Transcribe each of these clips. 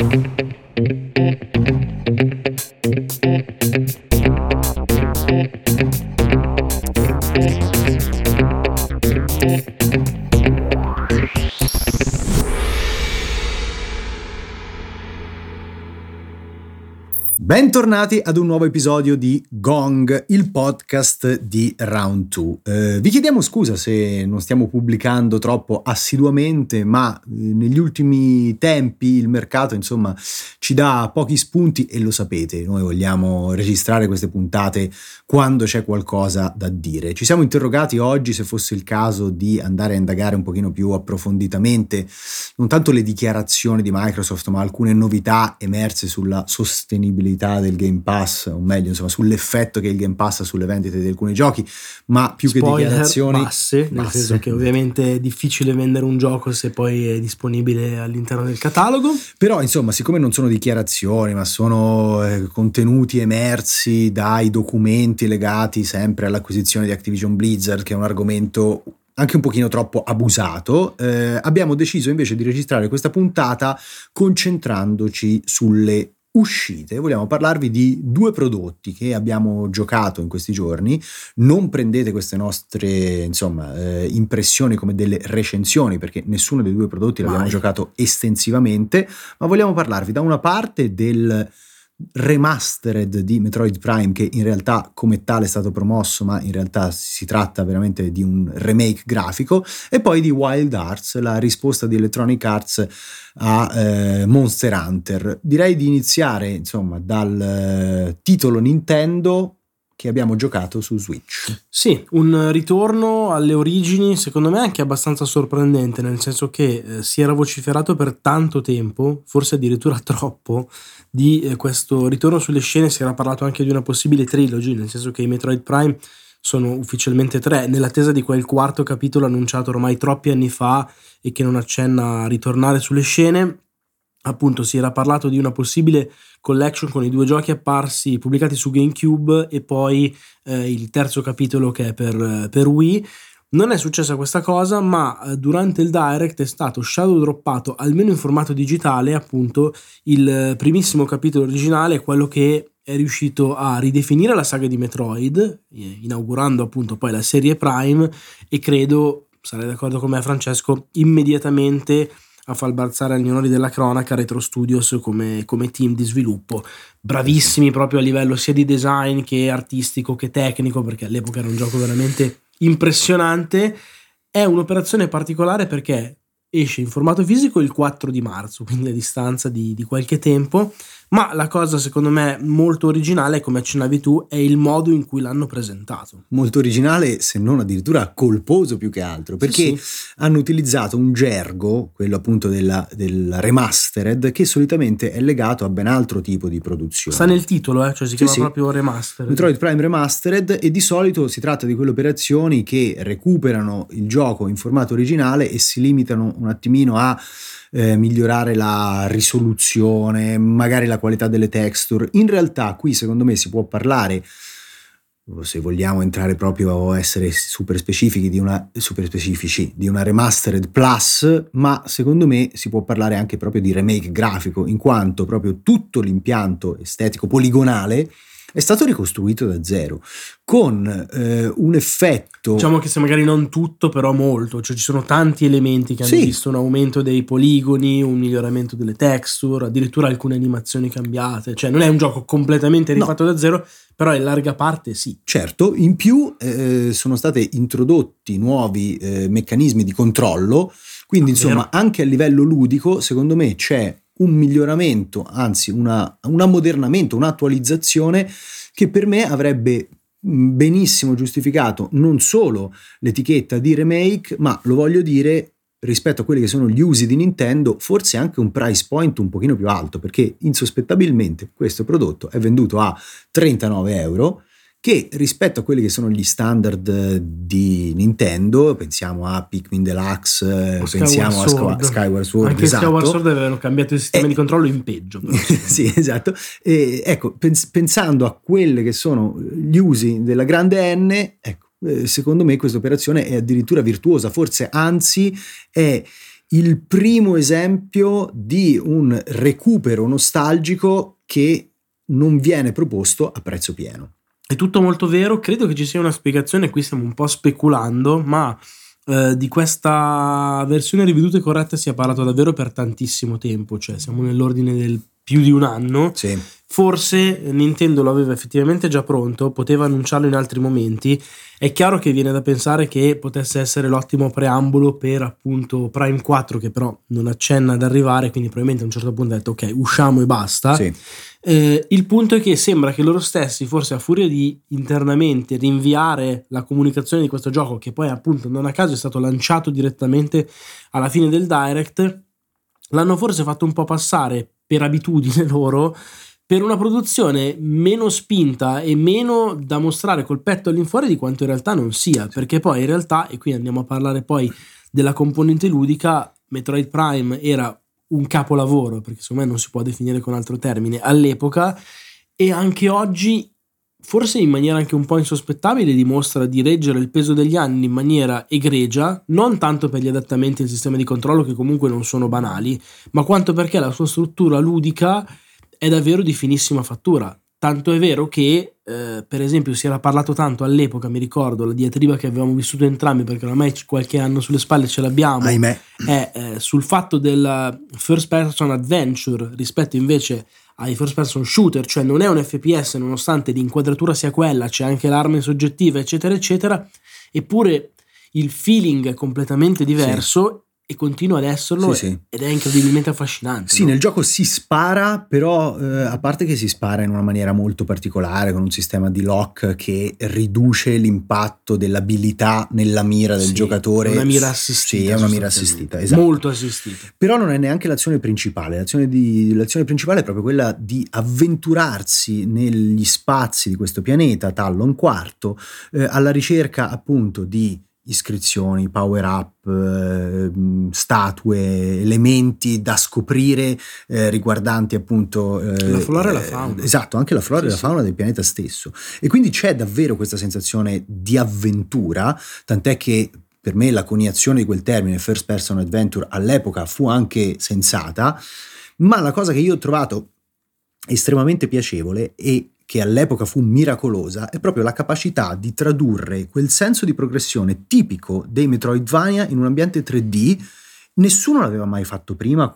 Thank you. Bentornati ad un nuovo episodio di Gong, il podcast di Round 2. Eh, vi chiediamo scusa se non stiamo pubblicando troppo assiduamente, ma eh, negli ultimi tempi il mercato insomma ci dà pochi spunti e lo sapete, noi vogliamo registrare queste puntate quando c'è qualcosa da dire. Ci siamo interrogati oggi se fosse il caso di andare a indagare un pochino più approfonditamente non tanto le dichiarazioni di Microsoft, ma alcune novità emerse sulla sostenibilità del Game Pass, o meglio, insomma, sull'effetto che il Game Pass ha sulle vendite di alcuni giochi, ma più Spoiler, che dichiarazioni basse, nel basse. senso che ovviamente è difficile vendere un gioco se poi è disponibile all'interno del catalogo. Però, insomma, siccome non sono dichiarazioni, ma sono eh, contenuti emersi dai documenti legati sempre all'acquisizione di Activision Blizzard, che è un argomento anche un pochino troppo abusato, eh, abbiamo deciso invece di registrare questa puntata concentrandoci sulle uscite, vogliamo parlarvi di due prodotti che abbiamo giocato in questi giorni. Non prendete queste nostre insomma, eh, impressioni come delle recensioni, perché nessuno dei due prodotti l'abbiamo Mai. giocato estensivamente, ma vogliamo parlarvi da una parte del remastered di Metroid Prime che in realtà come tale è stato promosso ma in realtà si tratta veramente di un remake grafico e poi di Wild Arts la risposta di Electronic Arts a eh, Monster Hunter. Direi di iniziare insomma dal eh, titolo Nintendo che abbiamo giocato su Switch Sì, un ritorno alle origini secondo me anche abbastanza sorprendente, nel senso che eh, si era vociferato per tanto tempo, forse addirittura troppo, di eh, questo ritorno sulle scene, si era parlato anche di una possibile trilogy, nel senso che i Metroid Prime sono ufficialmente tre, nell'attesa di quel quarto capitolo annunciato ormai troppi anni fa e che non accenna a ritornare sulle scene. Appunto, si era parlato di una possibile collection con i due giochi apparsi pubblicati su GameCube e poi eh, il terzo capitolo che è per, per Wii. Non è successa questa cosa, ma eh, durante il direct è stato shadow droppato almeno in formato digitale, appunto, il primissimo capitolo originale, quello che è riuscito a ridefinire la saga di Metroid, eh, inaugurando appunto poi la serie Prime e credo, sarai d'accordo con me Francesco, immediatamente a far balzare agli onori della cronaca Retro Studios come, come team di sviluppo. Bravissimi proprio a livello sia di design che artistico che tecnico, perché all'epoca era un gioco veramente impressionante. È un'operazione particolare perché esce in formato fisico il 4 di marzo, quindi a distanza di, di qualche tempo. Ma la cosa secondo me molto originale, come accennavi tu, è il modo in cui l'hanno presentato. molto originale se non addirittura colposo più che altro perché Sì, hanno utilizzato un gergo, quello appunto della, della remastered, che solitamente è legato a ben altro tipo di produzione. Sta nel titolo, eh? cioè si Sì, chiama sì. proprio remaster. Metroid Prime Remastered e di solito si tratta di quelle operazioni che recuperano il gioco in formato originale e si limitano un attimino a eh, migliorare la risoluzione, magari la qualità delle texture. In realtà qui secondo me si può parlare se vogliamo entrare proprio a essere super specifici di una, super specifici, di una remastered plus, ma secondo me si può parlare anche proprio di remake grafico, in quanto proprio tutto l'impianto estetico poligonale è stato ricostruito da zero, con eh, un effetto... Diciamo che se magari non tutto, però molto, cioè ci sono tanti elementi che hanno Sì. visto un aumento dei poligoni, un miglioramento delle texture, addirittura alcune animazioni cambiate, cioè non è un gioco completamente No. rifatto da zero, però in larga parte sì. Certo, in più eh, sono stati introdotti nuovi eh, meccanismi di controllo, quindi Ah, insomma vero. anche a livello ludico secondo me c'è un miglioramento, anzi una- un ammodernamento, un'attualizzazione che per me avrebbe mh, benissimo giustificato non solo l'etichetta di remake, ma lo voglio dire rispetto a quelli che sono gli usi di Nintendo, forse anche un price point un pochino più alto, perché insospettabilmente questo prodotto è venduto a 39 euro, che rispetto a quelli che sono gli standard eh, di Nintendo, pensiamo a Pikmin Deluxe, eh, O pensiamo a Skyward Sky- Sword. Skyward Sword, Anche esatto. Skyward Sword avevano cambiato il sistema Eh. di controllo in peggio. sì, esatto. E, ecco, pens- pensando a quelle che sono gli usi della grande N, ecco, eh, secondo me questa operazione è addirittura virtuosa, forse anzi è il primo esempio di un recupero nostalgico che non viene proposto a prezzo pieno. È tutto molto vero, credo che ci sia una spiegazione, qui stiamo un po' speculando, ma eh, di questa versione riveduta e corretta si è parlato davvero per tantissimo tempo, cioè siamo nell'ordine del più di un anno. Sì. Forse Nintendo lo aveva effettivamente già pronto, poteva annunciarlo in altri momenti. È chiaro che viene da pensare che potesse essere l'ottimo preambolo per appunto Prime 4, che però non accenna ad arrivare, quindi probabilmente a un certo punto ha detto ok, usciamo e basta. Sì. Eh, il punto è che sembra che loro stessi, forse a furia di internamente rinviare la comunicazione di questo gioco, che poi appunto non a caso è stato lanciato direttamente alla fine del direct, l'hanno forse fatto un po' passare per abitudine loro per una produzione meno spinta e meno da mostrare col petto all'infuori di quanto in realtà non sia, perché poi in realtà, e qui andiamo a parlare poi della componente ludica, Metroid Prime era un capolavoro, perché secondo me non si può definire con altro termine, all'epoca e anche oggi, forse in maniera anche un po' insospettabile, dimostra di reggere il peso degli anni in maniera egregia, non tanto per gli adattamenti al sistema di controllo che comunque non sono banali, ma quanto perché la sua struttura ludica è davvero di finissima fattura. Tanto è vero che, eh, per esempio, si era parlato tanto all'epoca, mi ricordo, la diatriba che avevamo vissuto entrambi, perché ormai qualche anno sulle spalle ce l'abbiamo, Ahimè. è eh, sul fatto del first person adventure rispetto invece ai first person shooter, cioè non è un FPS nonostante l'inquadratura sia quella, c'è anche l'arma in soggettiva, eccetera, eccetera, eppure il feeling è completamente diverso e continua ad esserlo Sì, sì. ed è incredibilmente affascinante. Sì, no? nel gioco si spara, però eh, a parte che si spara in una maniera molto particolare, con un sistema di lock che riduce l'impatto dell'abilità nella mira del Sì, giocatore. una mira assistita. Sì, è una mira assistita, esatto. Molto assistita. Però non è neanche l'azione principale. L'azione, di- l'azione principale è proprio quella di avventurarsi negli spazi di questo pianeta, Tallon IV, eh, alla ricerca appunto di iscrizioni, power up, eh, statue, elementi da scoprire eh, riguardanti appunto eh, La flora e la eh, fauna. esatto, anche la flora Sì, e la sì. fauna del pianeta stesso. E quindi c'è davvero questa sensazione di avventura, tant'è che per me la coniazione di quel termine first person adventure all'epoca fu anche sensata, ma la cosa che io ho trovato estremamente piacevole e che all'epoca fu miracolosa è proprio la capacità di tradurre quel senso di progressione tipico dei Metroidvania in un ambiente 3D. Nessuno l'aveva mai fatto prima,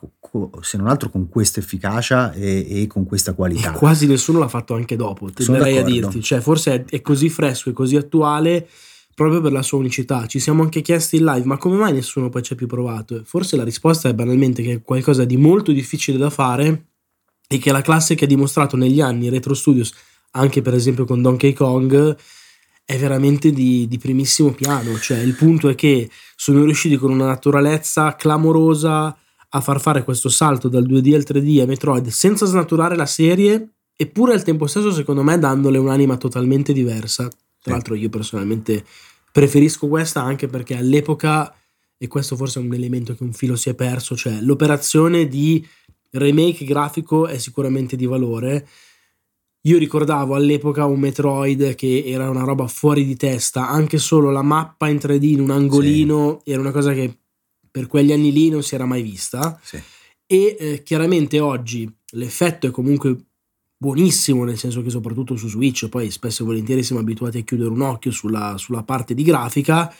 se non altro con questa efficacia e, e con questa E qualità. quasi nessuno l'ha fatto anche dopo, tenderei a dirti. Cioè, forse è, è così fresco e così attuale proprio per la sua unicità. Ci siamo anche chiesti in live, ma come mai nessuno poi ci ha più provato? Forse la risposta è banalmente che è qualcosa di molto difficile da fare e che la classe che ha dimostrato negli anni Retro Studios, anche per esempio con Donkey Kong, è veramente di, di primissimo piano. Cioè, il punto è che sono riusciti con una naturalezza clamorosa a far fare questo salto dal 2D al 3D a Metroid senza snaturare la serie, eppure al tempo stesso, secondo me, dandole un'anima totalmente diversa. Tra l'altro, io personalmente preferisco questa anche perché all'epoca, e questo forse è un elemento che un filo si è perso, cioè l'operazione di remake grafico è sicuramente di valore. Io ricordavo all'epoca un Metroid che era una roba fuori di testa, anche solo la mappa in 3D in un angolino era una cosa che per quegli anni lì non si era mai vista. Sì. E eh, chiaramente oggi l'effetto è comunque buonissimo, nel senso che soprattutto su Switch, poi spesso e volentieri siamo abituati a chiudere un occhio sulla, sulla parte di grafica.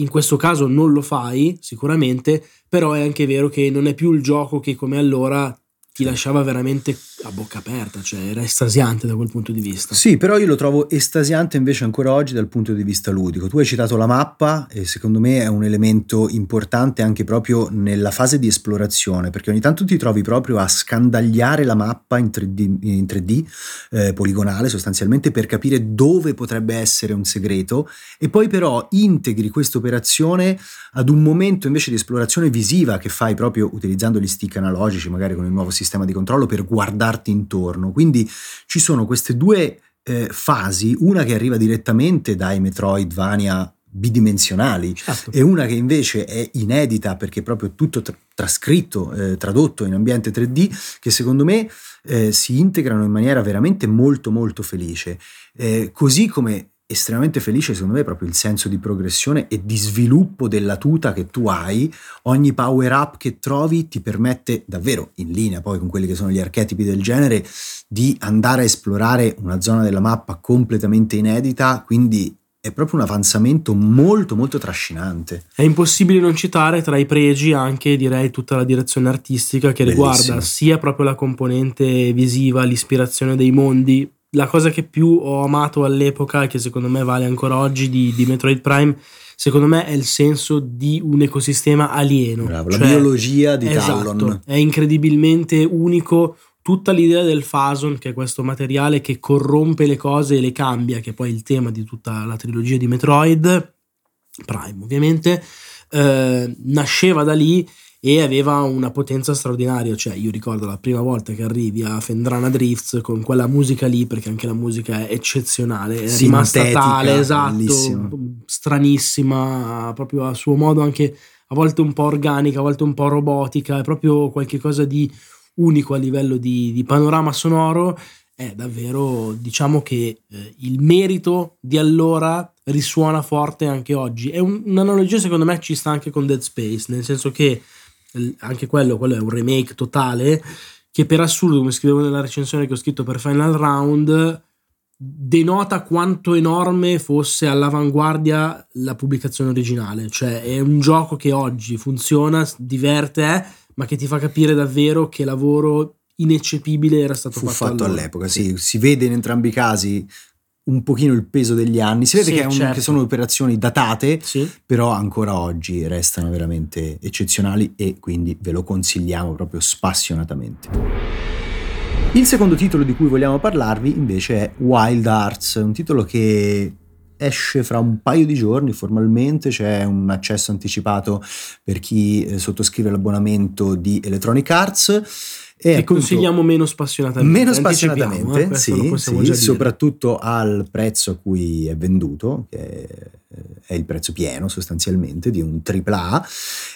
In questo caso non lo fai sicuramente, però è anche vero che non è più il gioco che come allora ti lasciava veramente a bocca aperta, cioè era estasiante da quel punto di vista. Sì, però io lo trovo estasiante invece ancora oggi dal punto di vista ludico. Tu hai citato la mappa e secondo me è un elemento importante anche proprio nella fase di esplorazione, perché ogni tanto ti trovi proprio a scandagliare la mappa in 3D, in 3D eh, poligonale sostanzialmente per capire dove potrebbe essere un segreto e poi però integri questa operazione ad un momento invece di esplorazione visiva che fai proprio utilizzando gli stick analogici, magari con il nuovo sistema di controllo per guardarti intorno. Quindi ci sono queste due eh, fasi, una che arriva direttamente dai Metroidvania bidimensionali Certo. e una che invece è inedita perché è proprio tutto tra- trascritto, eh, tradotto in ambiente 3D, che secondo me eh, si integrano in maniera veramente molto molto felice. Eh, così come estremamente felice, secondo me, proprio il senso di progressione e di sviluppo della tuta che tu hai. Ogni power up che trovi ti permette davvero, in linea poi con quelli che sono gli archetipi del genere, di andare a esplorare una zona della mappa completamente inedita, quindi è proprio un avanzamento molto molto trascinante. È impossibile non citare tra i pregi anche direi tutta la direzione artistica che Bellissimo. riguarda sia proprio la componente visiva, l'ispirazione dei mondi. La cosa che più ho amato all'epoca e che secondo me vale ancora oggi di, di Metroid Prime secondo me è il senso di un ecosistema alieno. Bravo, cioè, la biologia di esatto, Talon. È incredibilmente unico, tutta l'idea del Fason, che è questo materiale che corrompe le cose e le cambia, che è poi il tema di tutta la trilogia di Metroid, Prime ovviamente, eh, nasceva da lì e aveva una potenza straordinaria, cioè io ricordo la prima volta che arrivi a Fendrana Drifts con quella musica lì, perché anche la musica è eccezionale, è rimasta tale, esatto, bellissima. stranissima, proprio a suo modo anche a volte un po' organica, a volte un po' robotica, è proprio qualcosa di unico a livello di, di panorama sonoro, è davvero, diciamo che eh, il merito di allora risuona forte anche oggi. È un, un'analogia, secondo me, ci sta anche con Dead Space, nel senso che anche quello, quello è un remake totale, che per assurdo, come scrivevo nella recensione che ho scritto per Final Round, denota quanto enorme fosse all'avanguardia la pubblicazione originale. Cioè, è un gioco che oggi funziona, diverte, eh, ma che ti fa capire davvero che lavoro ineccepibile era stato Fu fatto, fatto allora. all'epoca. Sì, si vede in entrambi i casi un pochino il peso degli anni. Si vede sì, che, un, certo. che, sono operazioni datate, sì. però ancora oggi restano veramente eccezionali e quindi ve lo consigliamo proprio spassionatamente. Il secondo titolo di cui vogliamo parlarvi invece è Wild Arts, un titolo che esce fra un paio di giorni formalmente, c'è un accesso anticipato per chi eh, sottoscrive l'abbonamento di Electronic Arts. E che consigliamo meno spassionatamente. Meno spassionatamente, eh? sì, sì soprattutto al prezzo a cui è venduto, che è il prezzo pieno sostanzialmente di un AAA.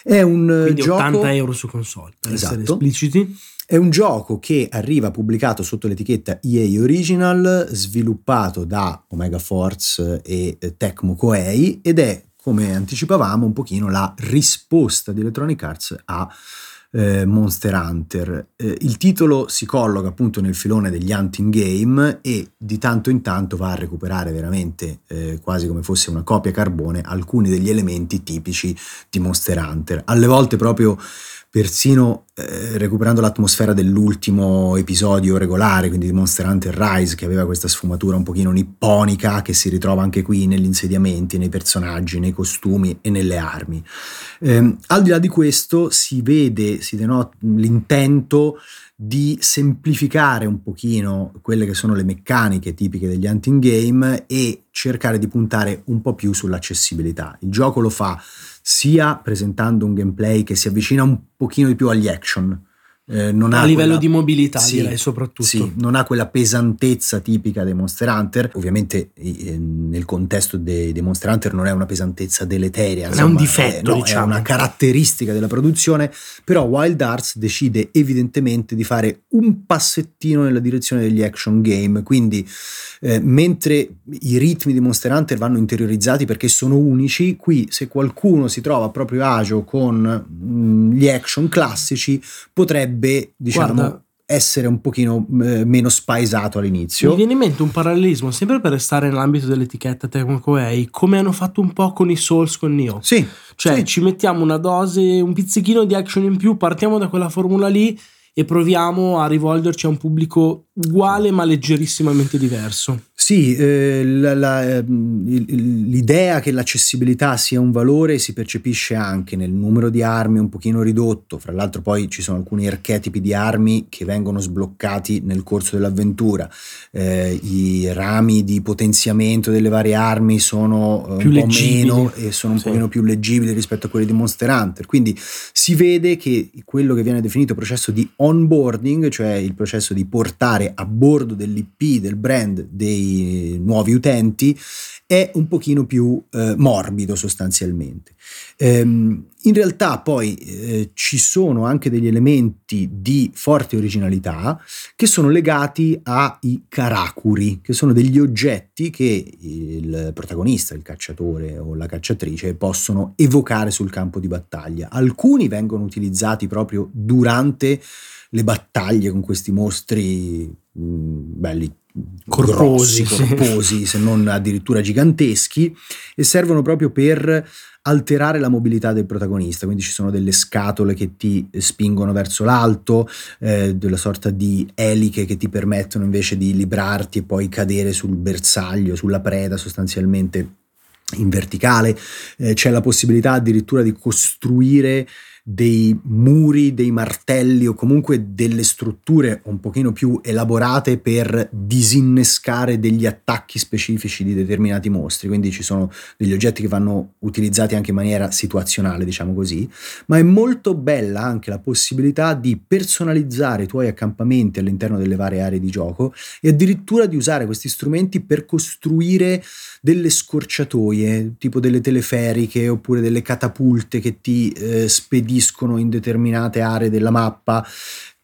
È un Quindi gioco... 80 euro su console, per esatto. essere espliciti. È un gioco che arriva pubblicato sotto l'etichetta EA Original, sviluppato da Omega Force e Tecmo Koei ed è, come anticipavamo, un pochino la risposta di Electronic Arts a eh, Monster Hunter. Eh, il titolo si colloca appunto nel filone degli hunting game e di tanto in tanto va a recuperare veramente eh, quasi come fosse una copia carbone alcuni degli elementi tipici di Monster Hunter. Alle volte proprio persino eh, recuperando l'atmosfera dell'ultimo episodio regolare, quindi di Monster Hunter Rise, che aveva questa sfumatura un pochino nipponica, che si ritrova anche qui negli insediamenti, nei personaggi, nei costumi e nelle armi. Eh, al di là di questo si vede, si denota l'intento di semplificare un pochino quelle che sono le meccaniche tipiche degli hunting game e cercare di puntare un po' più sull'accessibilità. Il gioco lo fa sia presentando un gameplay che si avvicina un pochino di più agli action, eh, a livello quella, di mobilità sì, direi soprattutto. sì, non ha quella pesantezza tipica dei Monster Hunter. Ovviamente eh, nel contesto dei, dei, Monster Hunter non è una pesantezza deleteria insomma, è un difetto è, no, diciamo. è una caratteristica della produzione però Wild Arts decide evidentemente di fare un passettino nella direzione degli action game. Quindi eh, mentre i ritmi di Monster Hunter vanno interiorizzati perché sono unici qui se qualcuno si trova a proprio agio con mh, mm, gli action classici potrebbe potrebbe, diciamo, Guarda, essere un pochino eh, meno spaesato all'inizio. Mi viene in mente un parallelismo, sempre per restare nell'ambito dell'etichetta Tecmo Koei, come hanno fatto un po' con i Souls con Nioh. Sì. Cioè, sì. ci mettiamo una dose, un pizzichino di action in più, partiamo da quella formula lì e proviamo a rivolgerci a un pubblico uguale ma leggerissimamente diverso. Sì, eh, la, la, ehm, l'idea che l'accessibilità sia un valore si percepisce anche nel numero di armi un pochino ridotto, fra l'altro poi ci sono alcuni archetipi di armi che vengono sbloccati nel corso dell'avventura, eh, i rami di potenziamento delle varie armi sono eh, più un leggibili. po' meno e sono un sì. pochino più leggibili rispetto a quelli di Monster Hunter, quindi si vede che quello che viene definito processo di onboarding, cioè il processo di portare portare a bordo dell'IP, del brand, dei nuovi utenti, è un pochino più eh, morbido sostanzialmente. Ehm, in realtà poi eh, ci sono anche degli elementi di forte originalità che sono legati ai karakuri, che sono degli oggetti che il protagonista, il cacciatore o la cacciatrice possono evocare sul campo di battaglia. Alcuni vengono utilizzati proprio durante le battaglie con questi mostri mh, belli corposi, grossi, corposi se non addirittura giganteschi, e servono proprio per alterare la mobilità del protagonista, quindi ci sono delle scatole che ti spingono verso l'alto, eh, della sorta di eliche che ti permettono invece di librarti e poi cadere sul bersaglio, sulla preda sostanzialmente in verticale, eh, c'è la possibilità addirittura di costruire dei muri, dei martelli o comunque delle strutture un pochino più elaborate per disinnescare degli attacchi specifici di determinati mostri, quindi ci sono degli oggetti che vanno utilizzati anche in maniera situazionale, diciamo così, ma è molto bella anche la possibilità di personalizzare i tuoi accampamenti all'interno delle varie aree di gioco e addirittura di usare questi strumenti per costruire delle scorciatoie, tipo delle teleferiche oppure delle catapulte che ti eh, spediscono spediscono in determinate aree della mappa,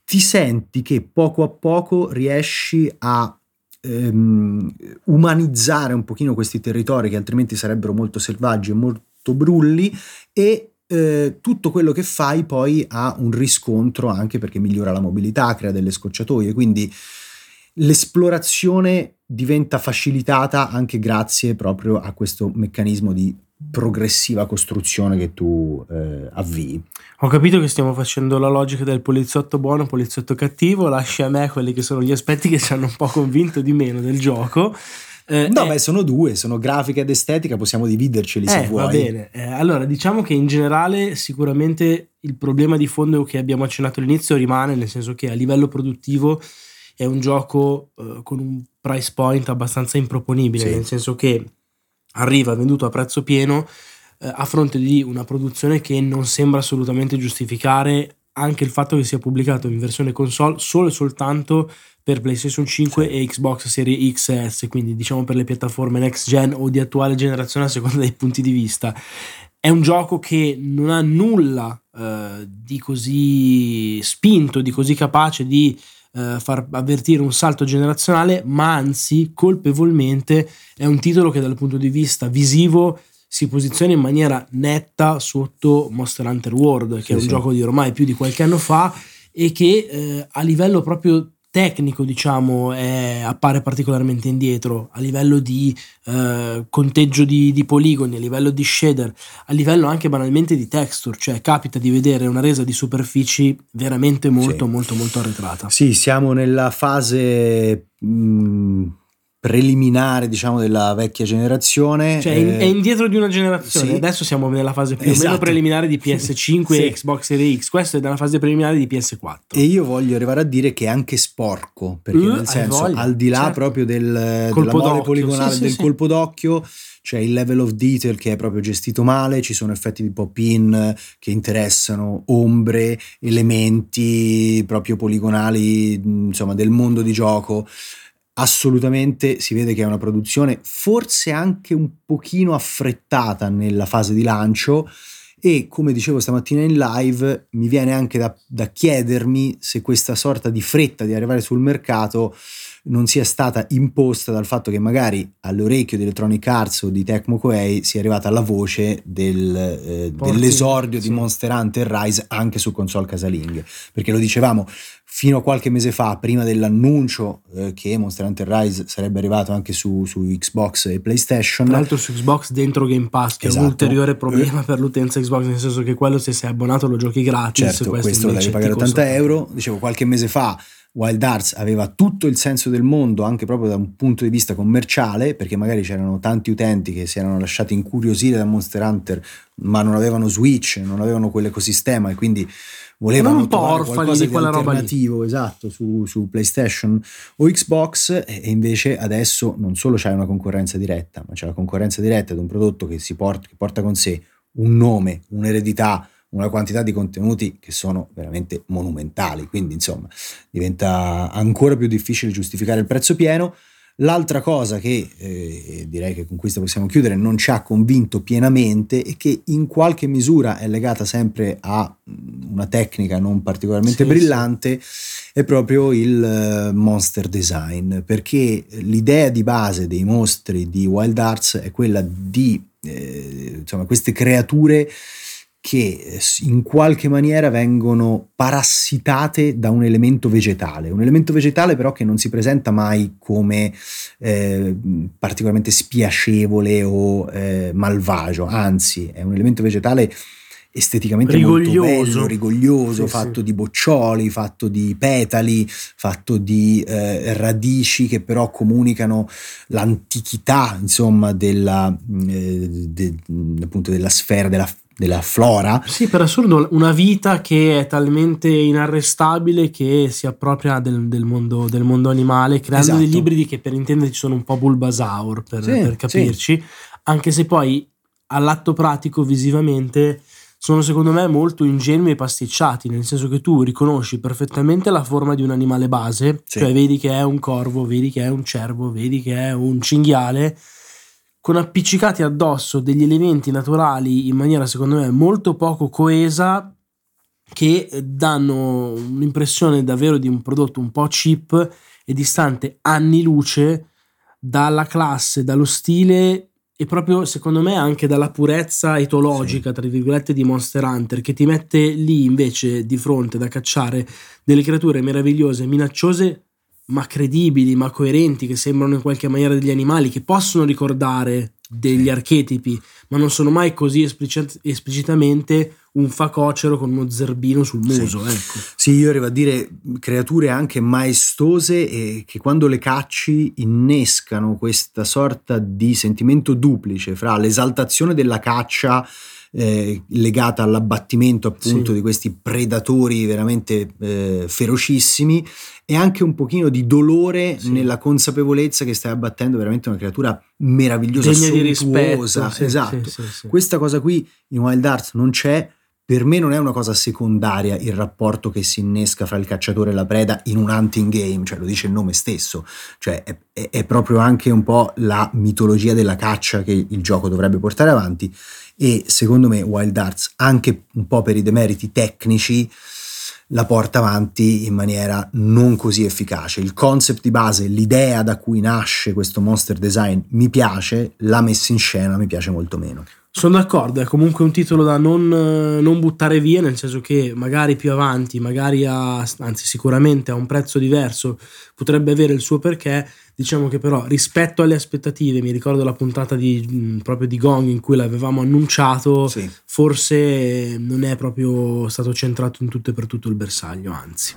ti senti che poco a poco riesci a ehm, umanizzare un pochino questi territori che altrimenti sarebbero molto selvaggi e molto brulli e eh, tutto quello che fai poi ha un riscontro anche perché migliora la mobilità, crea delle scocciatoie, quindi l'esplorazione diventa facilitata anche grazie proprio a questo meccanismo di progressiva costruzione che tu eh, avvii. Ho capito che stiamo facendo la logica del poliziotto buono, poliziotto cattivo, lascia a me quelli che sono gli aspetti che ci hanno un po' convinto di meno del gioco. Eh, no, eh, beh, sono due, sono grafica ed estetica, possiamo dividerceli eh, se vuoi. Va bene, eh, allora diciamo che in generale sicuramente il problema di fondo che abbiamo accennato all'inizio rimane, nel senso che a livello produttivo è un gioco eh, con un price point abbastanza improponibile, sì. nel senso che arriva venduto a prezzo pieno eh, a fronte di una produzione che non sembra assolutamente giustificare anche il fatto che sia pubblicato in versione console solo e soltanto per PlayStation 5 sì. e Xbox Series X e S, quindi diciamo per le piattaforme next gen o di attuale generazione a seconda dei punti di vista. È un gioco che non ha nulla eh, di così spinto, di così capace di eh, far avvertire un salto generazionale, ma anzi colpevolmente è un titolo che dal punto di vista visivo si posiziona in maniera netta sotto Monster Hunter World, che sì, è un sì. gioco di ormai più di qualche anno fa e che eh, a livello proprio tecnico, diciamo, è, appare particolarmente indietro a livello di eh, conteggio di, di, poligoni, a livello di shader, a livello anche banalmente di texture, cioè capita di vedere una resa di superfici veramente molto, sì. molto, molto arretrata. Sì, siamo nella fase. Mh mm, preliminare diciamo della vecchia generazione cioè eh, è indietro di una generazione sì. adesso siamo nella fase più esatto. o meno esatto. preliminare di PS5 sì. e Xbox Series X questo è nella fase preliminare di PS4 e io voglio arrivare a dire che è anche sporco perché uh, nel senso al di là certo. proprio del, colpo della poligonale sì, del colpo d'occhio c'è il level of detail che è proprio gestito male, ci sono effetti di pop-in che interessano ombre, elementi proprio poligonali, insomma, del mondo di gioco assolutamente si vede che è una produzione forse anche un pochino affrettata nella fase di lancio e come dicevo stamattina in live mi viene anche da, da chiedermi se questa sorta di fretta di arrivare sul mercato non sia stata imposta dal fatto che magari all'orecchio di Electronic Arts o di Tecmo Koei sia arrivata la voce del, eh, dell'esordio sì. di Monster Hunter Rise anche su console casalinghe. Perché lo dicevamo fino a qualche mese fa, prima dell'annuncio eh, che Monster Hunter Rise sarebbe arrivato anche su, su, Xbox e PlayStation. Tra l'altro su Xbox dentro Game Pass, che esatto. è un esatto. ulteriore problema per l'utenza Xbox, nel senso che quello se sei abbonato lo giochi gratis. Certo, questo, questo lo devi pagare 80 euro. Dicevo, qualche mese fa Wild Arts aveva tutto il senso del mondo anche proprio da un punto di vista commerciale perché magari c'erano tanti utenti che si erano lasciati incuriosire da Monster Hunter ma non avevano Switch, non avevano quell'ecosistema e quindi volevano un po' qualcosa di, di alternativo esatto su, su, PlayStation o Xbox e invece adesso non solo c'è una concorrenza diretta ma c'è la concorrenza diretta di un prodotto che, si porta, che porta con sé un nome, un'eredità una quantità di contenuti che sono veramente monumentali, quindi insomma diventa ancora più difficile giustificare il prezzo pieno. L'altra cosa che eh, direi che con questa possiamo chiudere non ci ha convinto pienamente e che in qualche misura è legata sempre a mm, una tecnica non particolarmente sì, brillante sì. è proprio il eh, monster design perché l'idea di base dei mostri di Wild Arts è quella di eh, insomma queste creature che eh, in qualche maniera vengono parassitate da un elemento vegetale, un elemento vegetale però che non si presenta mai come eh, particolarmente spiacevole o eh, malvagio, anzi è un elemento vegetale esteticamente rigoglioso. molto bello, rigoglioso, sì, fatto sì. di boccioli, fatto di petali, fatto di eh, radici che però comunicano l'antichità, insomma, della, eh, de, appunto della sfera, della della flora. Sì, per assurdo, una vita che è talmente inarrestabile che si appropria del, del, mondo, del mondo, animale, creando esatto. degli ibridi che per intenderci sono un po' Bulbasaur, per, sì, per capirci, sì. anche se poi all'atto pratico visivamente sono secondo me molto ingenui e pasticciati, nel senso che tu riconosci perfettamente la forma di un animale base, sì. cioè vedi che è un corvo, vedi che è un cervo, vedi che è un cinghiale, con appiccicati addosso degli elementi naturali in maniera secondo me molto poco coesa che danno un'impressione davvero di un prodotto un po' cheap e distante anni luce dalla classe, dallo stile e proprio secondo me anche dalla purezza etologica, sì. tra virgolette, di Monster Hunter, che ti mette lì invece di fronte da cacciare delle creature meravigliose, minacciose, ma credibili, ma coerenti, che sembrano in qualche maniera degli animali, che possono ricordare degli sì. archetipi, ma non sono mai così esplicit- esplicitamente un facocero con uno zerbino sul muso. Sì. Ecco. sì, io arrivo a dire creature anche maestose e che quando le cacci innescano questa sorta di sentimento duplice fra l'esaltazione della caccia eh, legata all'abbattimento appunto sì. di questi predatori veramente eh, ferocissimi e anche un pochino di dolore sì. nella consapevolezza che stai abbattendo veramente una creatura meravigliosa, degna di rispetto. Sì, esatto. Questa cosa qui in Wild Arts non c'è. Per me non è una cosa secondaria il rapporto che si innesca fra il cacciatore e la preda in un hunting game, cioè lo dice il nome stesso, cioè è, è, è proprio anche un po' la mitologia della caccia che il gioco dovrebbe portare avanti e secondo me Wild Arts anche un po' per i demeriti tecnici la porta avanti in maniera non così efficace. Il concept di base, l'idea da cui nasce questo monster design mi piace, la messa in scena mi piace molto meno. Sono d'accordo, è comunque un titolo da non, non, buttare via, nel senso che magari più avanti, magari a, anzi sicuramente a un prezzo diverso, potrebbe avere il suo perché. Diciamo che però rispetto alle aspettative, mi ricordo la puntata di, proprio di Gong in cui l'avevamo annunciato, sì. forse non è proprio stato centrato in tutto e per tutto il bersaglio, anzi.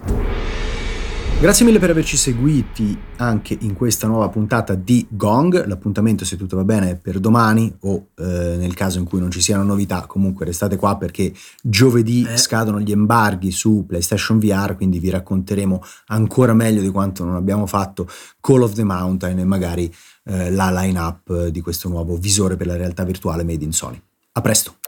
Grazie mille per averci seguiti anche in questa nuova puntata di Gong. L'appuntamento, se tutto va bene, è per domani o eh, nel caso in cui non ci siano novità, comunque restate qua perché giovedì eh. scadono gli embarghi su PlayStation VR, quindi vi racconteremo ancora meglio di quanto non abbiamo fatto Call of the Mountain e magari eh, la line-up di questo nuovo visore per la realtà virtuale made in Sony. A presto!